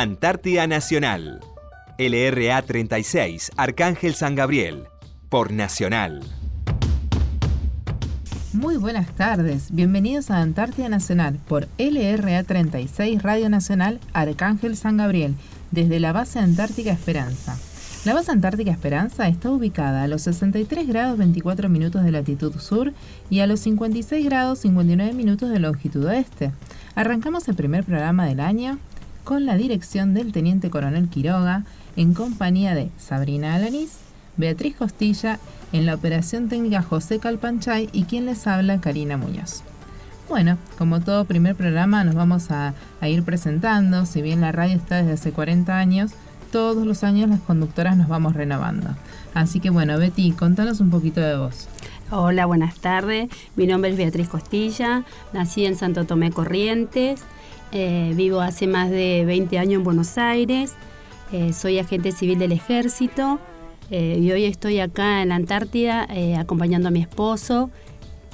Antártida Nacional. LRA 36, Arcángel San Gabriel. Por Nacional. Muy buenas tardes, bienvenidos a Antártida Nacional por LRA 36 Radio Nacional Arcángel San Gabriel, desde la base Antártica Esperanza. La base Antártica Esperanza está ubicada a los 63 grados 24 minutos de latitud sur y a los 56 grados 59 minutos de longitud oeste. Arrancamos el primer programa del año con la dirección del Teniente Coronel Quiroga en compañía de Sabrina Alanís, Beatriz Costilla, en la operación técnica José Calpanchay y quien les habla Karina Muñoz. Bueno, como todo primer programa nos vamos a, a ir presentando, si bien la radio está desde hace 40 años, todos los años las conductoras nos vamos renovando. Así que bueno, Betty, contanos un poquito de vos. Hola, buenas tardes. Mi nombre es Beatriz Costilla, nací en Santo Tomé Corrientes, eh, vivo hace más de 20 años en Buenos Aires, eh, soy agente civil del ejército eh, y hoy estoy acá en la Antártida acompañando a mi esposo,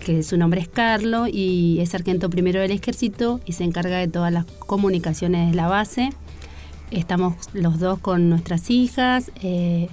que su nombre es Carlos y es sargento primero del ejército y se encarga de todas las comunicaciones de la base. Estamos los dos con nuestras hijas, eh,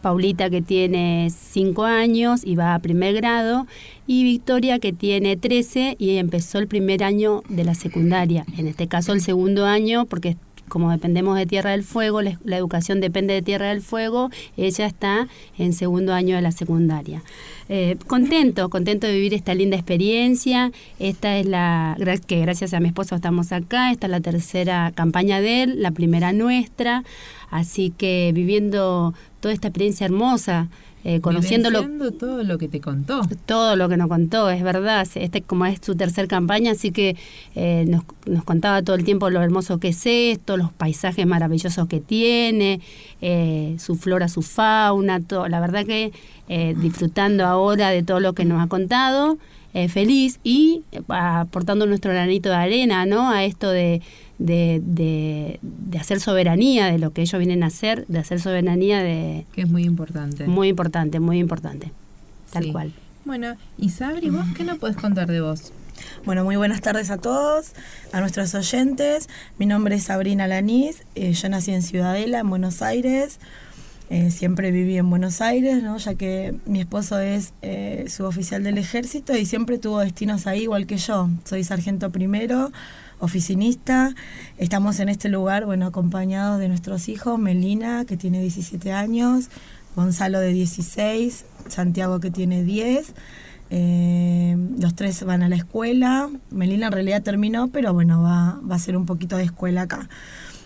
Paulita que tiene 5 años y va a primer grado, y Victoria que tiene 13 y empezó el primer año de la secundaria, en este caso el segundo año porque como dependemos de Tierra del Fuego, la, educación depende de Tierra del Fuego, ella está en segundo año de la secundaria. Eh, contento, contento de vivir esta linda experiencia. Esta es la que gracias a mi esposo estamos acá. Esta es la tercera campaña de él, la primera nuestra. Así que viviendo toda esta experiencia hermosa eh, conociéndolo. todo lo que te contó. Todo lo que nos contó, es verdad. Este como es su tercer campaña, así que eh, nos, nos, contaba todo el tiempo lo hermoso que es esto, los paisajes maravillosos que tiene, eh, su flora, su fauna, todo. La verdad que eh, disfrutando ahora de todo lo que nos ha contado, feliz y aportando nuestro granito de arena, ¿no? A esto de de, de, de, hacer soberanía de lo que ellos vienen a hacer, de hacer soberanía de... Que es muy importante. Muy importante, muy importante. Tal cual. Bueno, y Sabri, ¿vos qué nos puedes contar de vos? Bueno, muy buenas tardes a todos, a nuestros oyentes. Mi nombre es Sabrina Lanís, eh, yo nací en Ciudadela, en Buenos Aires. Eh, siempre viví en Buenos Aires, ¿no? ya que mi esposo es eh, suboficial del ejército y siempre tuvo destinos ahí, igual que yo. Soy sargento primero, oficinista. Estamos en este lugar, bueno, acompañados de nuestros hijos, Melina, que tiene 17 años, Gonzalo de 16, Santiago que tiene 10. Eh, los tres van a la escuela. Melina en realidad terminó, pero bueno, va, va a ser un poquito de escuela acá.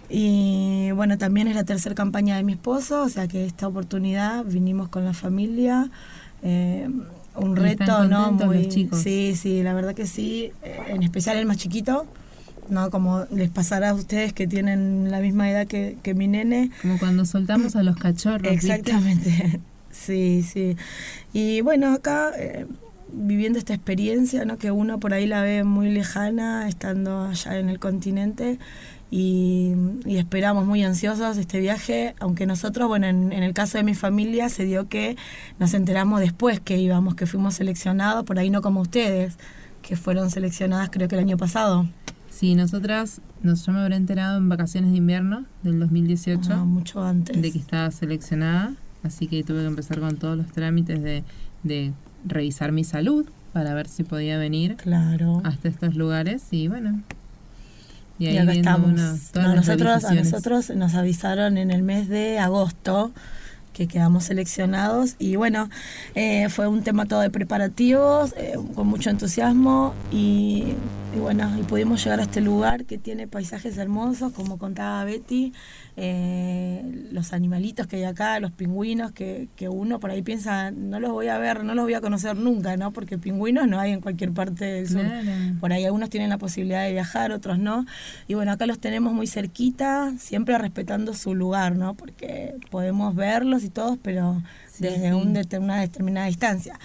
Y bueno, también es la tercera campaña de mi esposo, o sea que esta oportunidad vinimos con la familia. Eh, un reto, ¿no? Muy, sí, sí, la verdad que sí. Eh, en especial el más chiquito, ¿no? Como les pasará a ustedes que tienen la misma edad que, que mi nene. Como cuando soltamos a los cachorros. Exactamente. Sí, sí. Y bueno, acá eh, viviendo esta experiencia, ¿no? Que uno por ahí la ve muy lejana, estando allá en el continente. Y, esperamos muy ansiosos este viaje, aunque nosotros, bueno, en, en, el caso de mi familia se dio que nos enteramos después que íbamos, que fuimos seleccionados, por ahí no como ustedes, que fueron seleccionadas creo que el año pasado. Sí, nosotras, nos, yo me habré enterado en vacaciones de invierno del 2018. Ah, mucho antes. De que estaba seleccionada, así que tuve que empezar con todos los trámites de, de revisar mi salud para ver si podía venir claro. hasta estos lugares y bueno. Y ahí y estamos. nosotros, a nosotros nos avisaron en el mes de agosto que quedamos seleccionados y bueno, eh, fue un tema todo de preparativos, eh, con mucho entusiasmo y, y, bueno, y pudimos llegar a este lugar que tiene paisajes hermosos, como contaba Betty, eh, los animalitos que hay acá, los pingüinos, que, que, uno por ahí piensa, no los voy a ver, no los voy a conocer nunca, ¿no? Porque pingüinos no hay en cualquier parte del sur. Por ahí algunos tienen la posibilidad de viajar, otros no. Y bueno, acá los tenemos muy cerquita, siempre respetando su lugar, ¿no? Porque podemos verlos y todos, pero desde Un una determinada distancia.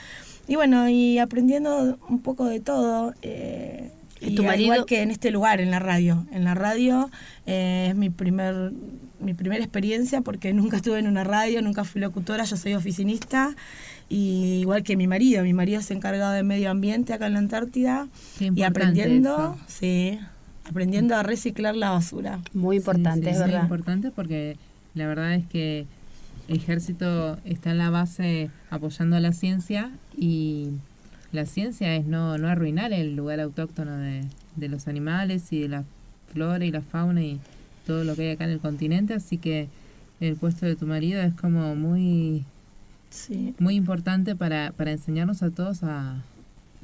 Y bueno, y aprendiendo un poco de todo. Eh, y tu marido? Igual que en este lugar, en la radio. En la radio eh, es mi primer mi primera experiencia porque nunca estuve en una radio, nunca fui locutora, yo soy oficinista. Y igual que mi marido, mi marido se encargado de medio ambiente acá en la Antártida. y aprendiendo, sí, aprendiendo a reciclar la basura. Muy importante, es verdad. Muy importante porque la verdad es que el ejército está en la base apoyando a la ciencia y la ciencia es no, no arruinar el lugar autóctono de, de los animales y de la flora y la fauna y todo lo que hay acá en el continente, así que el puesto de tu marido es como muy muy importante para, para enseñarnos a todos a,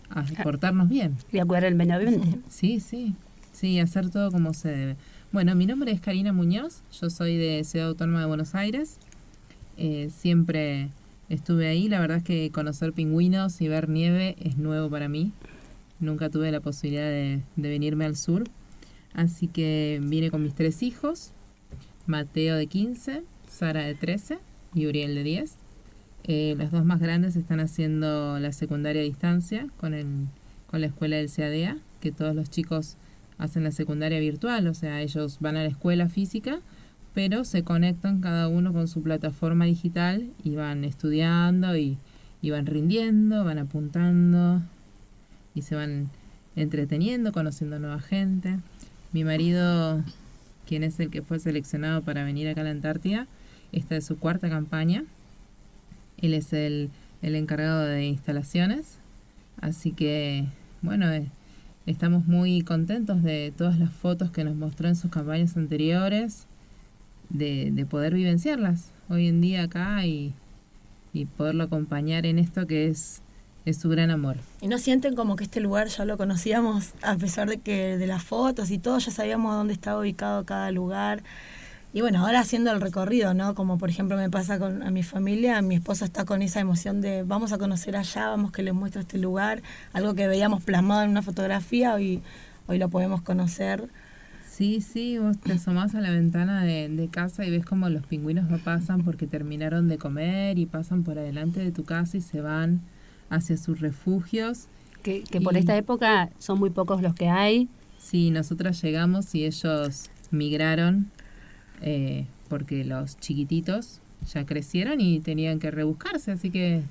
a portarnos bien. Y a cuidar el medio ambiente. Sí, sí, sí, hacer todo como se debe. Bueno, mi nombre es Karina Muñoz, yo soy de Ciudad Autónoma de Buenos Aires, eh, siempre estuve ahí, la verdad es que conocer pingüinos y ver nieve es nuevo para mí, nunca tuve la posibilidad de, de venirme al sur, así que vine con mis tres hijos, Mateo de 15, Sara de 13 y Uriel de 10. Eh, los dos más grandes están haciendo la secundaria a distancia con, el, con la escuela del CADEA, que todos los chicos hacen la secundaria virtual, o sea, ellos van a la escuela física, pero se conectan cada uno con su plataforma digital y van estudiando y, van rindiendo, van apuntando y se van entreteniendo, conociendo nueva gente. Mi marido, quien es el que fue seleccionado para venir acá a la Antártida, esta es su cuarta campaña él es el, encargado de instalaciones. Así que, bueno, eh, estamos muy contentos de todas las fotos que nos mostró en sus campañas anteriores, de, poder vivenciarlas hoy en día acá y, y poderlo acompañar en esto que es, es su gran amor. ¿Y no sienten como que este lugar ya lo conocíamos, a pesar de que de las fotos y todo, ya sabíamos dónde estaba ubicado cada lugar? Y bueno, ahora haciendo el recorrido, ¿no? Como por ejemplo me pasa con a mi familia, mi esposa está con esa emoción de vamos a conocer allá, vamos que les muestro este lugar, algo que veíamos plasmado en una fotografía, hoy, hoy lo podemos conocer. Sí, sí, vos te asomás a la ventana de, de casa y ves como los pingüinos no pasan porque terminaron de comer y pasan por adelante de tu casa y se van hacia sus refugios. Que, que por esta época son muy pocos los que hay. Sí, nosotras llegamos y ellos migraron eh, porque los chiquititos ya crecieron y tenían que rebuscarse, así que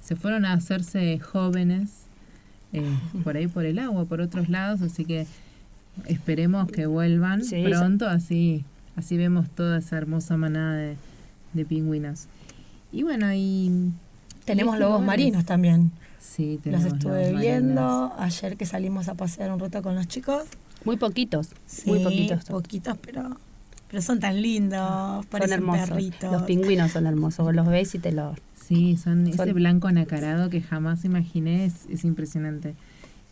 se fueron a hacerse jóvenes eh, por ahí por el agua, por otros lados, así que esperemos que vuelvan pronto, así así vemos toda esa hermosa manada de, de pingüinos. Y bueno, y tenemos lobos marinos también. Sí, tenemos Los estuve viendo ayer que salimos a pasear un rato con los chicos. Muy poquitos, sí, muy poquitos. Poquitos, pero pero son tan lindos, son hermosos. Los pingüinos son hermosos, los ves y te los... Sí, son, ese blanco nacarado que jamás imaginé, es, impresionante.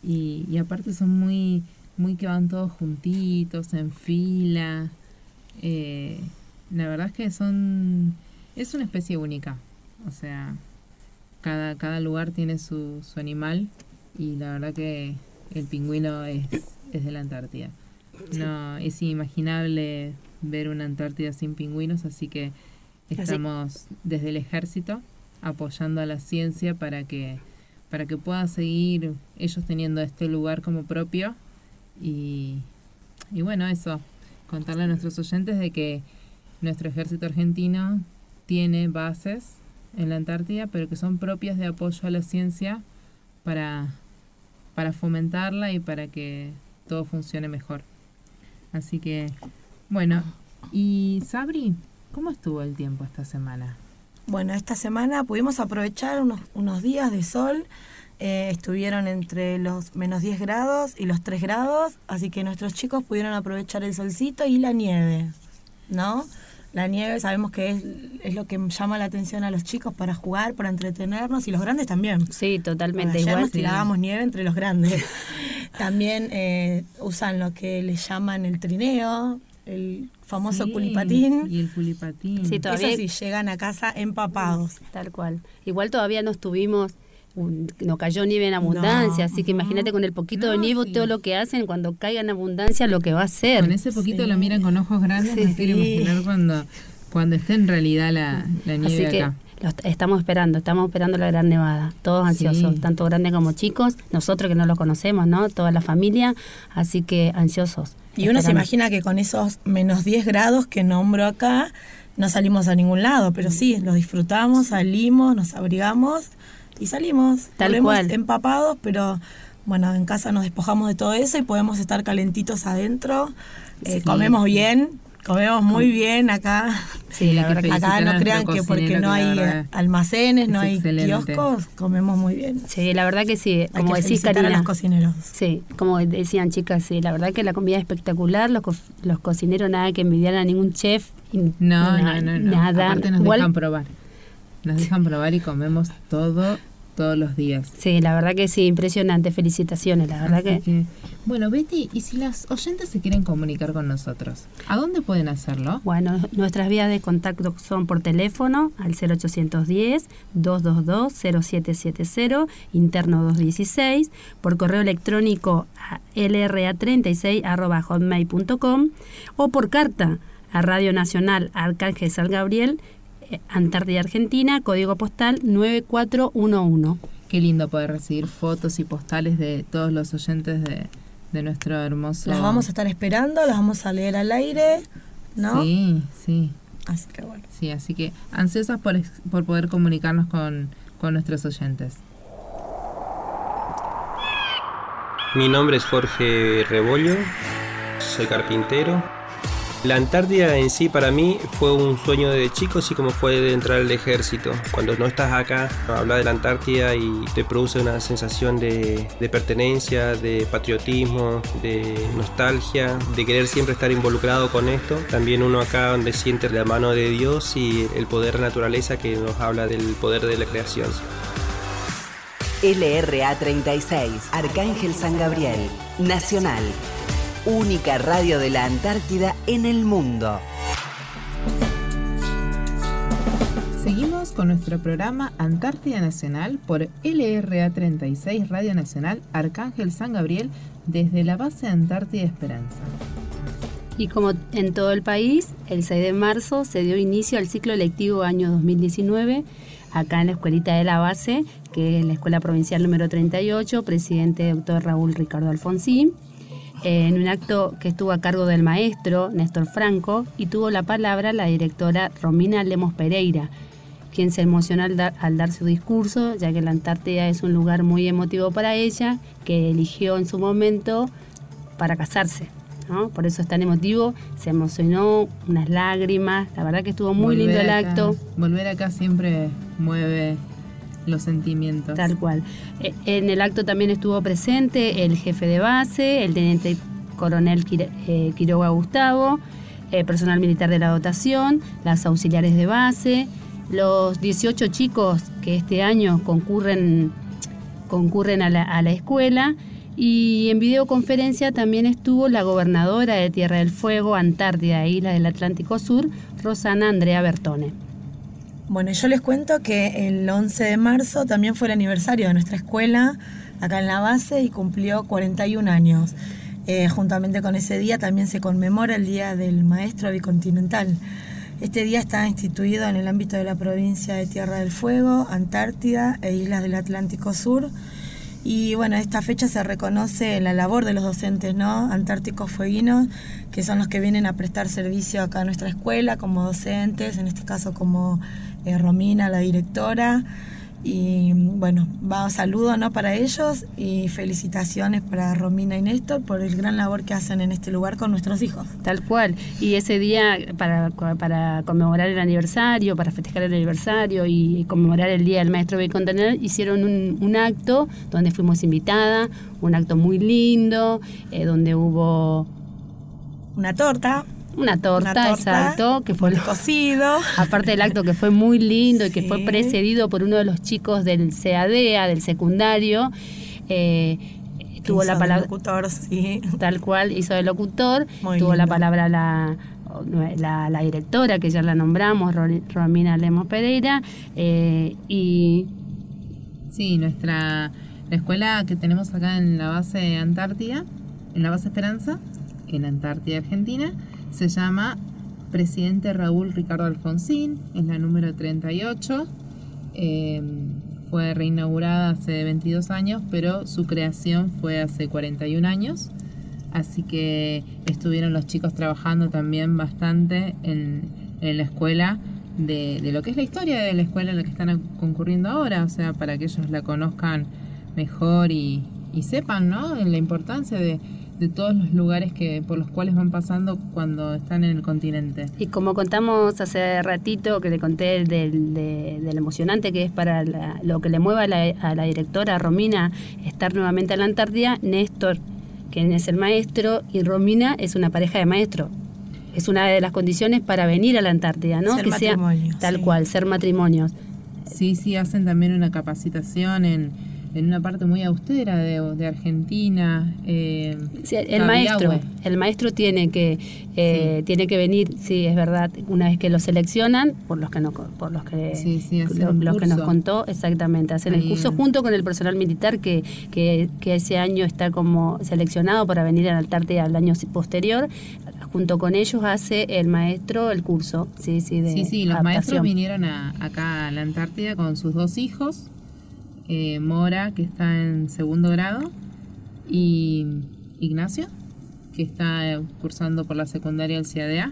Y, y, aparte son muy, muy que van todos juntitos, en fila. Eh, la verdad es que son, es una especie única. O sea, cada, cada lugar tiene su, su animal y la verdad que el pingüino es, es de la Antártida. No, es inimaginable ver una Antártida sin pingüinos, así que estamos desde el ejército apoyando a la ciencia para que para que puedan seguir ellos teniendo este lugar como propio y, y bueno eso contarle a nuestros oyentes de que nuestro ejército argentino tiene bases en la Antártida pero que son propias de apoyo a la ciencia para para fomentarla y para que todo funcione mejor así que bueno, y Sabri, ¿cómo estuvo el tiempo esta semana? Bueno, esta semana pudimos aprovechar unos, unos días de sol. Eh, estuvieron entre los menos 10 grados y los 3 grados, así que nuestros chicos pudieron aprovechar el solcito y la nieve, ¿no? La nieve sabemos que es, es, lo que llama la atención a los chicos para jugar, para entretenernos y los grandes también. Sí, totalmente Ayer igual. Nos tirábamos nieve entre los grandes. también eh, usan lo que le llaman el trineo, el famoso pulipatín. Y el pulipatín. Sí, todavía. Eso sí, llegan a casa empapados. Tal cual. Igual todavía no estuvimos, no cayó nieve en abundancia, así que imagínate con el poquito de nieve todo lo que hacen, cuando caiga en abundancia lo que va a hacer. Con ese poquito lo miran con ojos grandes, no quiero imaginar cuando, cuando esté en realidad la, la nieve así Que, estamos esperando, estamos esperando la gran nevada, todos ansiosos, tanto grandes como chicos, nosotros que no lo conocemos, ¿no? Toda la familia, así que ansiosos. Y uno se imagina que con esos menos 10 grados que nombro acá, no salimos a ningún lado, pero sí, lo disfrutamos, salimos, nos abrigamos y salimos. Tal cual. empapados, pero bueno, en casa nos despojamos de todo eso y podemos estar calentitos adentro. Eh, comemos bien, comemos muy bien acá. Sí, la verdad que acá no crean que porque no hay almacenes, no hay kioscos, comemos muy bien. Sí, la verdad que sí, como decís Karina. A los cocineros. Sí, como decían chicas, sí, la verdad que la comida es espectacular, los, los cocineros nada que envidiar a ningún chef. No, no, no, Nada. Aparte nos dejan probar. Nos dejan probar y comemos todo todos los días. Sí, la verdad que sí, impresionante, felicitaciones, la verdad que... Bueno, Betty, y si las oyentes se quieren comunicar con nosotros, ¿a dónde pueden hacerlo? Bueno, nuestras vías de contacto son por teléfono al 0810-222-0770, interno 216, por correo electrónico a lra36 o por carta a Radio Nacional Arcángel San Gabriel, Antártida Argentina, código postal 9411. Qué lindo poder recibir fotos y postales de todos los oyentes de, nuestro hermoso... Las vamos a estar esperando, las vamos a leer al aire, ¿no? Sí, sí. Así que bueno. Sí, así que ansiosas por, por poder comunicarnos con, con nuestros oyentes. Mi nombre es Jorge Rebollo, soy carpintero la Antártida en sí para mí fue un sueño de chico, así como fue de entrar al ejército. Cuando no estás acá, habla de la Antártida y te produce una sensación de, pertenencia, de patriotismo, de nostalgia, de querer siempre estar involucrado con esto. También uno acá donde siente la mano de Dios y el poder de naturaleza que nos habla del poder de la creación. LRA 36, Arcángel San Gabriel, Nacional única radio de la Antártida en el mundo. Seguimos con nuestro programa Antártida Nacional por LRA 36 Radio Nacional Arcángel San Gabriel desde la base Antártida Esperanza. Y como en todo el país, el 6 de marzo se dio inicio al ciclo lectivo año 2019 acá en la escuelita de la base, que es la Escuela Provincial número 38, presidente doctor Raúl Ricardo Alfonsín en un acto que estuvo a cargo del maestro Néstor Franco y tuvo la palabra la directora Romina Lemos Pereira, quien se emocionó al dar, su discurso, ya que la Antártida es un lugar muy emotivo para ella, que eligió en su momento para casarse. Por eso es tan emotivo, se emocionó, unas lágrimas, la verdad que estuvo muy lindo el acto. Volver acá siempre mueve los sentimientos. Tal cual. Eh, en el acto también estuvo presente el jefe de base, el teniente coronel eh, Quiroga Gustavo, el personal militar de la dotación, las auxiliares de base, los 18 chicos que este año concurren, concurren a la, a la escuela. Y en videoconferencia también estuvo la gobernadora de Tierra del Fuego, Antártida e Isla del Atlántico Sur, Rosana Andrea Bertone. Bueno, yo les cuento que el 11 de marzo también fue el aniversario de nuestra escuela acá en la base y cumplió 41 años. Eh, juntamente con ese día también se conmemora el Día del Maestro Bicontinental. Este día está instituido en el ámbito de la provincia de Tierra del Fuego, Antártida e Islas del Atlántico Sur. Y bueno, esta fecha se reconoce la labor de los docentes, ¿no? Antárticos fueguinos, que son los que vienen a prestar servicio acá a nuestra escuela como docentes, en este caso como eh, Romina, la directora. Y bueno, va saludo ¿no? para ellos y felicitaciones para Romina y Néstor por el gran labor que hacen en este lugar con nuestros hijos. Tal cual. Y ese día, para, para conmemorar el aniversario, para festejar el aniversario y conmemorar el Día del Maestro Bicontinental, hicieron un, acto donde fuimos invitada, un acto muy lindo, eh, donde hubo... Una torta una torta, exacto, que fue cocido. Aparte del acto que fue muy lindo y que fue precedido por uno de los chicos del CADEA, del secundario. Eh, tuvo la palabra. locutor, sí. Tal cual, hizo de locutor. tuvo la palabra la, la, directora, que ya la nombramos, Romina Lemos Pereira. Eh, y. Sí, nuestra. La escuela que tenemos acá en la base Antártida, en la base Esperanza, en Antártida, Argentina, se llama Presidente Raúl Ricardo Alfonsín, es la número 38. Em, fue reinaugurada hace 22 años, pero su creación fue hace 41 años. Así que estuvieron los chicos trabajando también bastante en, la escuela de, lo que es la historia de la escuela en la que están concurriendo ahora, o sea, para que ellos la conozcan mejor y, y sepan, ¿no? La importancia de, de todos los lugares que por los cuales van pasando cuando están en el continente. Y como contamos hace ratito, que le conté del, del emocionante que es para lo que le mueva a la, a la directora Romina estar nuevamente en la Antártida, Néstor, quien es el maestro, y Romina es una pareja de maestro. Es una de las condiciones para venir a la Antártida, ¿no? que sea tal cual, ser matrimonios. Sí, sí, hacen también una capacitación en en una parte muy austera de, Argentina. Eh, el maestro, el maestro tiene que eh, tiene que venir, sí, es verdad, una vez que lo seleccionan, por los que no, por los que los que nos contó, exactamente, hacen el curso junto con el personal militar que, que, ese año está como seleccionado para venir a la Antártida al año posterior. Junto con ellos hace el maestro el curso, sí, sí, de Sí, sí, los maestros vinieron acá a la Antártida con sus dos hijos eh, Mora, que está en segundo grado, y Ignacio, que está eh, cursando por la secundaria del CIADA.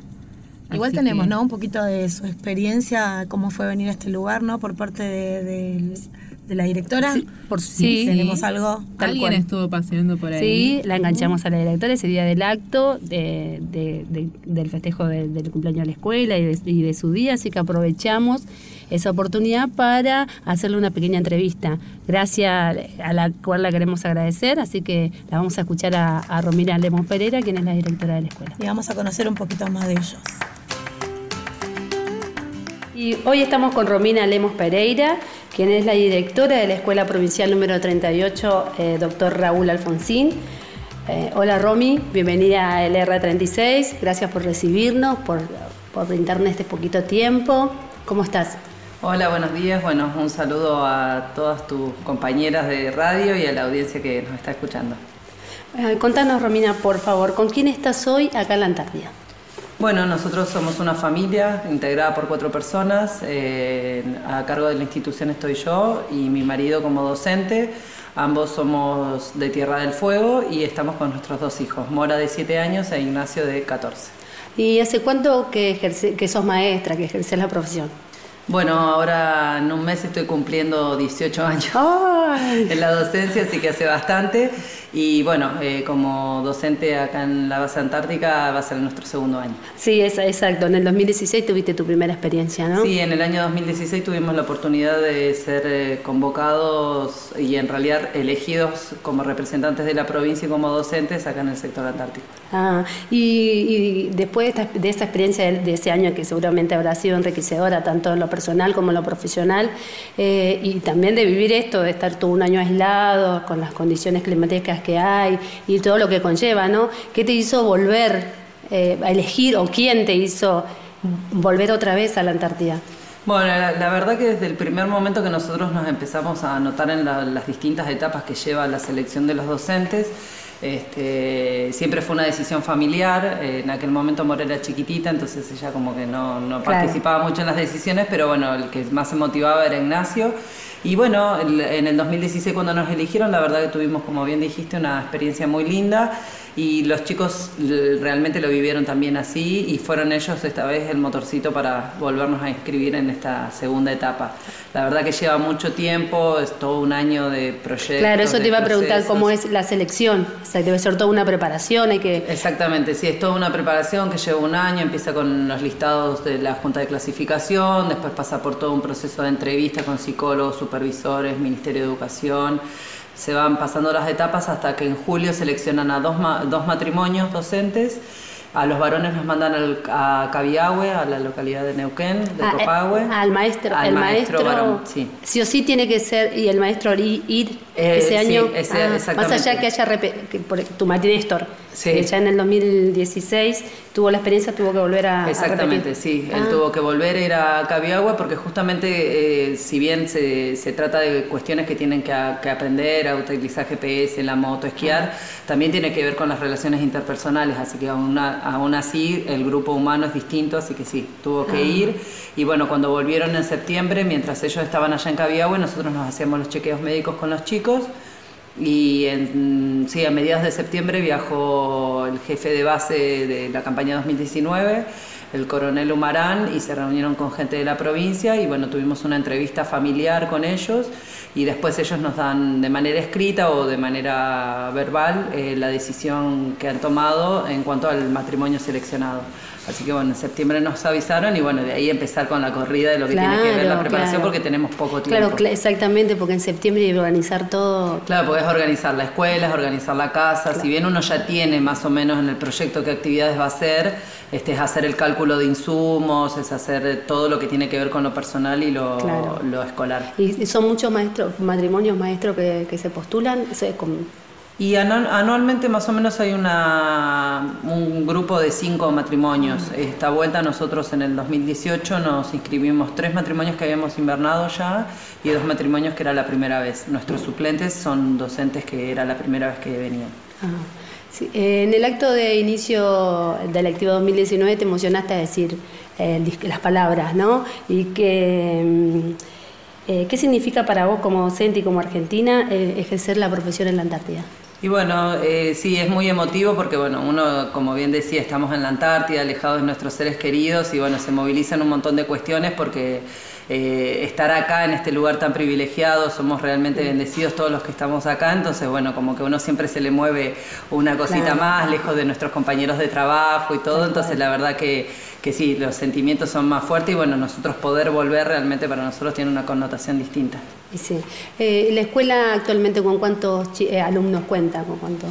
Igual tenemos, ¿no? Un poquito de su experiencia, cómo fue venir a este lugar, ¿no? Por parte de, la directora. Sí, por sí, tenemos algo. Alguien estuvo paseando por ahí. Sí, la enganchamos a la directora ese día del acto, de, del festejo del cumpleaños de la escuela y de su día, así que aprovechamos esa oportunidad para hacerle una pequeña entrevista. Gracias a la cual la queremos agradecer, así que la vamos a escuchar a, a Romina Lemos Pereira, quien es la directora de la escuela. Y vamos a conocer un poquito más de ellos. Y hoy estamos con Romina Lemos Pereira, quien es la directora de la Escuela Provincial número 38, eh, doctor Raúl Alfonsín. Eh, hola Romy, bienvenida a LR36, gracias por recibirnos, por, por brindarnos este poquito tiempo. ¿Cómo estás? Hola, buenos días. Bueno, un saludo a todas tus compañeras de radio y a la audiencia que nos está escuchando. Eh, contanos, Romina, por favor, ¿con quién estás hoy acá en la Antártida? Bueno, nosotros somos una familia integrada por cuatro personas. Eh, a cargo de la institución estoy yo y mi marido como docente. Ambos somos de Tierra del Fuego y estamos con nuestros dos hijos, Mora de 7 años e Ignacio de 14. ¿Y hace cuánto que, que sos maestra, que ejerces la profesión? Bueno, ahora en un mes estoy cumpliendo 18 años en la docencia, así que hace bastante. Y bueno, eh, como docente acá en la base antártica va a ser nuestro segundo año. Sí, es, exacto. En el 2016 tuviste tu primera experiencia, ¿no? Sí, en el año 2016 tuvimos la oportunidad de ser eh, convocados y en realidad elegidos como representantes de la provincia y como docentes acá en el sector antártico. Ah, y, después de esta, de experiencia de, ese año que seguramente habrá sido enriquecedora tanto en lo personal como lo profesional eh, y también de vivir esto, de estar todo un año aislado con las condiciones climáticas que hay y todo lo que conlleva, ¿no? ¿Qué te hizo volver eh, a elegir o quién te hizo volver otra vez a la Antártida? Bueno, la, verdad que desde el primer momento que nosotros nos empezamos a notar en las distintas etapas que lleva la selección de los docentes, este, siempre fue una decisión familiar. En aquel momento Mora era chiquitita, entonces ella como que no, participaba mucho en las decisiones, pero bueno, el que más se motivaba era Ignacio. Y bueno, en el 2016 cuando nos eligieron, la verdad que tuvimos, como bien dijiste, una experiencia muy linda y los chicos realmente lo vivieron también así y fueron ellos esta vez el motorcito para volvernos a inscribir en esta segunda etapa. La verdad que lleva mucho tiempo, es todo un año de proyectos. Claro, eso te iba a preguntar cómo es la selección. O sea, debe ser toda una preparación, hay que... Exactamente, sí, es toda una preparación que lleva un año, empieza con los listados de la Junta de Clasificación, después pasa por todo un proceso de entrevista con psicólogos, supervisores, Ministerio de Educación se van pasando las etapas hasta que en julio seleccionan a dos, dos matrimonios docentes. A los varones los mandan al, a Cabiahue, a la localidad de Neuquén, de ah, Copahue. Eh, al maestro. el maestro, varón, sí. sí o sí tiene que ser, y el maestro ir eh, ese año. Ah, más allá que haya que tu Que ya en el 2016 tuvo la experiencia, tuvo que volver a. Exactamente, sí. Él ah. tuvo que volver a ir a Cabiagua porque justamente, eh, si bien se, se, trata de cuestiones que tienen que, aprender a utilizar GPS, la moto, esquiar, también tiene que ver con las relaciones interpersonales. Así que aún, aún así el grupo humano es distinto, así que sí, tuvo que ah. ir. Y bueno, cuando volvieron en septiembre, mientras ellos estaban allá en Cabiagua, nosotros nos hacíamos los chequeos médicos con los chicos. Y en, sí, a mediados de septiembre viajó el jefe de base de la campaña 2019, el coronel Humarán, y se reunieron con gente de la provincia y bueno, tuvimos una entrevista familiar con ellos y después ellos nos dan de manera escrita o de manera verbal eh, la decisión que han tomado en cuanto al matrimonio seleccionado. Así que bueno, en septiembre nos avisaron y bueno, de ahí empezar con la corrida de lo que tiene que ver la preparación porque tenemos poco tiempo. Claro, exactamente, porque en septiembre hay que organizar todo. Claro, porque es organizar la escuela, es organizar la casa, si bien uno ya tiene más o menos en el proyecto qué actividades va a hacer, este, es hacer el cálculo de insumos, es hacer todo lo que tiene que ver con lo personal y lo, lo escolar. ¿Y son muchos maestros, matrimonios maestros que, que se postulan? Y anualmente más o menos hay una, un grupo de cinco matrimonios. Esta vuelta nosotros en el 2018 nos inscribimos tres matrimonios que habíamos invernado ya y dos matrimonios que era la primera vez. Nuestros suplentes son docentes que era la primera vez que venían. En el acto de inicio del activo 2019 te emocionaste a decir eh, las palabras, ¿no? Y que... Mm, eh, ¿Qué significa para vos como docente y como argentina eh, ejercer la profesión en la Antártida? Y bueno, eh, sí, es muy emotivo porque, bueno, uno, como bien decía, estamos en la Antártida, alejados de nuestros seres queridos y, bueno, se movilizan un montón de cuestiones porque eh, estar acá en este lugar tan privilegiado, somos realmente bendecidos todos los que estamos acá, entonces, bueno, como que uno siempre se le mueve una cosita más, lejos de nuestros compañeros de trabajo y todo, entonces la verdad que que sí, los sentimientos son más fuertes y bueno, nosotros poder volver realmente para nosotros tiene una connotación distinta. Y sí. Eh, ¿La escuela actualmente con cuántos eh, alumnos cuenta? ¿Con cuánto?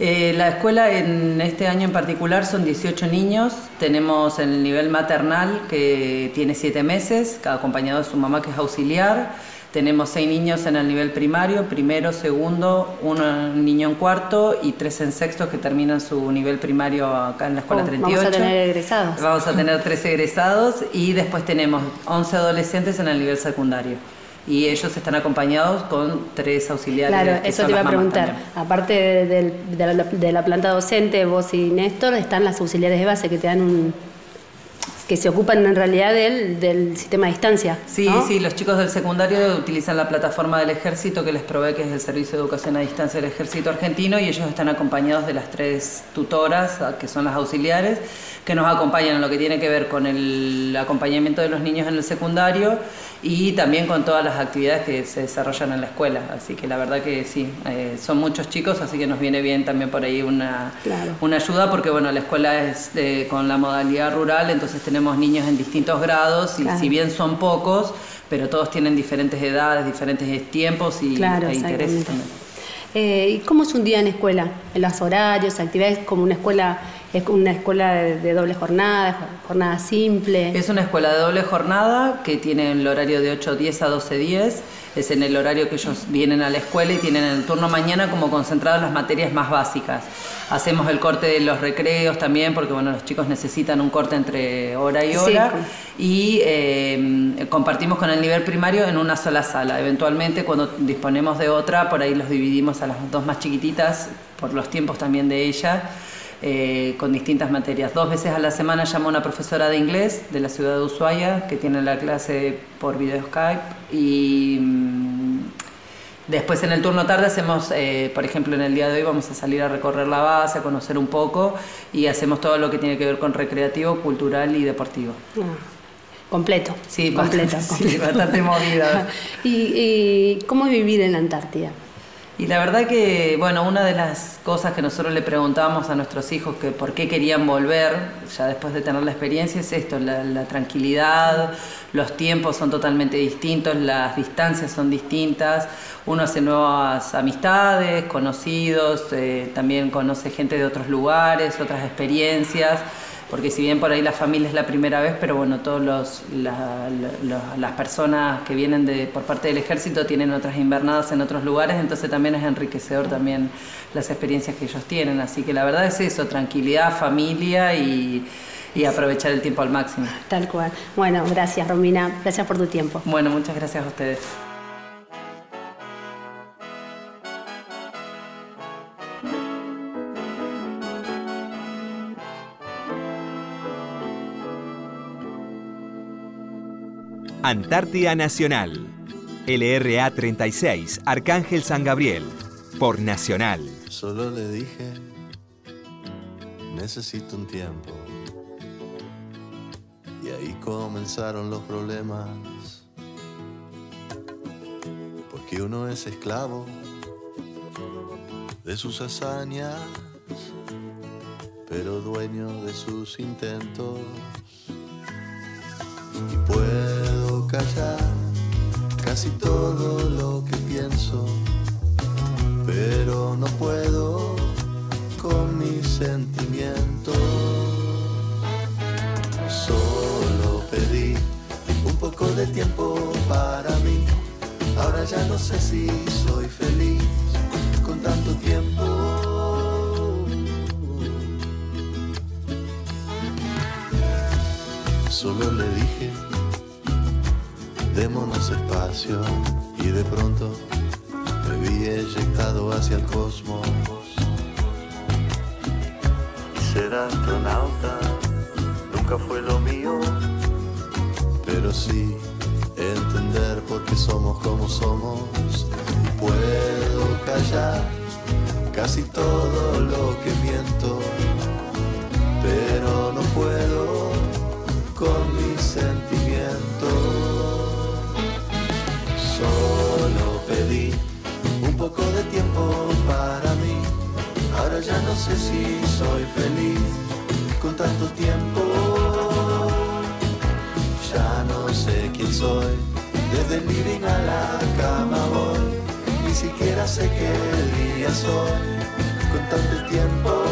Eh, la escuela en este año en particular son 18 niños. Tenemos el nivel maternal que tiene 7 meses, acompañado de su mamá que es auxiliar. Tenemos seis niños en el nivel primario, primero, segundo, un niño en cuarto y tres en sexto que terminan su nivel primario acá en la escuela 38. Vamos a tener egresados. Vamos a tener tres egresados y después tenemos 11 adolescentes en el nivel secundario. Y ellos están acompañados con tres auxiliares. Claro, eso te iba a preguntar. Aparte de, de la planta docente, vos y Néstor, están las auxiliares de base que te dan un, que se ocupan en realidad del, del sistema a distancia. Sí, sí, los chicos del secundario utilizan la plataforma del ejército que les provee, que es el Servicio de Educación a Distancia del Ejército Argentino, y ellos están acompañados de las tres tutoras, que son las auxiliares, que nos acompañan en lo que tiene que ver con el acompañamiento de los niños en el secundario y también con todas las actividades que se desarrollan en la escuela. Así que la verdad que sí, eh, son muchos chicos, así que nos viene bien también por ahí una, una ayuda, porque bueno, la escuela es con la modalidad rural, entonces tenemos niños en distintos grados y si bien son pocos, pero todos tienen diferentes edades, diferentes tiempos y e intereses también. Eh, ¿Y cómo es un día en escuela? ¿En los horarios, actividades como una escuela es una escuela de, doble jornada, jornada simple. Es una escuela de doble jornada que tiene el horario de 8.10 a 12.10. Es en el horario que ellos vienen a la escuela y tienen el turno mañana como concentrado las materias más básicas. Hacemos el corte de los recreos también, porque bueno, los chicos necesitan un corte entre hora y hora. Y eh, compartimos con el nivel primario en una sola sala. Eventualmente, cuando disponemos de otra, por ahí los dividimos a las dos más chiquititas, por los tiempos también de ella eh, con distintas materias. Dos veces a la semana llamo a una profesora de inglés de la ciudad de Ushuaia que tiene la clase por video Skype y mm, después en el turno tarde hacemos, eh, por ejemplo en el día de hoy vamos a salir a recorrer la base, a conocer un poco y hacemos todo lo que tiene que ver con recreativo, cultural y deportivo. Ah, completo. Sí, completo. bastante movida. ¿Y, ¿Y cómo vivir en la Antártida? Y la verdad que, bueno, una de las cosas que nosotros le preguntábamos a nuestros hijos que por qué querían volver, ya después de tener la experiencia, es esto, la, tranquilidad, los tiempos son totalmente distintos, las distancias son distintas, uno hace nuevas amistades, conocidos, eh, también conoce gente de otros lugares, otras experiencias porque si bien por ahí la familia es la primera vez, pero bueno, todas las personas que vienen de, por parte del ejército tienen otras invernadas en otros lugares, entonces también es enriquecedor también las experiencias que ellos tienen. Así que la verdad es eso, tranquilidad, familia y, y aprovechar el tiempo al máximo. Tal cual. Bueno, gracias Romina, gracias por tu tiempo. Bueno, muchas gracias a ustedes. Antártida Nacional. LRA 36, Arcángel San Gabriel. Por Nacional. Solo le dije, necesito un tiempo. Y ahí comenzaron los problemas. Porque que uno es esclavo de sus hazañas, pero dueño de sus intentos. Y puedo callar casi todo lo que pienso, pero no puedo con mis sentimientos. Solo pedí un poco de tiempo para mí. Ahora ya no sé si soy feliz con tanto tiempo. Solo le dije, démonos espacio y de pronto me vi eyectado hacia el cosmos. Ser astronauta nunca fue lo mío, pero sí entender por qué somos como somos. Y puedo callar casi todo lo que miento, pero no puedo con mis sentimientos. Ya no sé si soy feliz con tanto tiempo. Ya no sé quién soy. Desde el living a la cama voy. Ni siquiera sé qué día soy con tanto tiempo.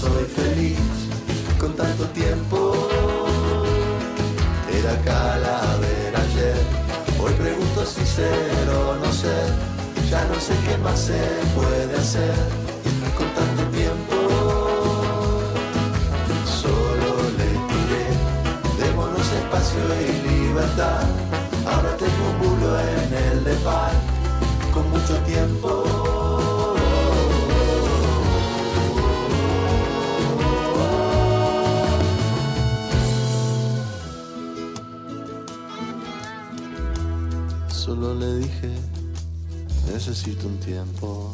Soy feliz con tanto tiempo. Era calavera ayer. Hoy pregunto si ser o no ser. Ya no sé qué más se puede hacer con tanto tiempo. Solo le tiré, démonos espacio y libertad. Ahora tengo un bulo en el de par, con mucho tiempo. Necesito un tiempo.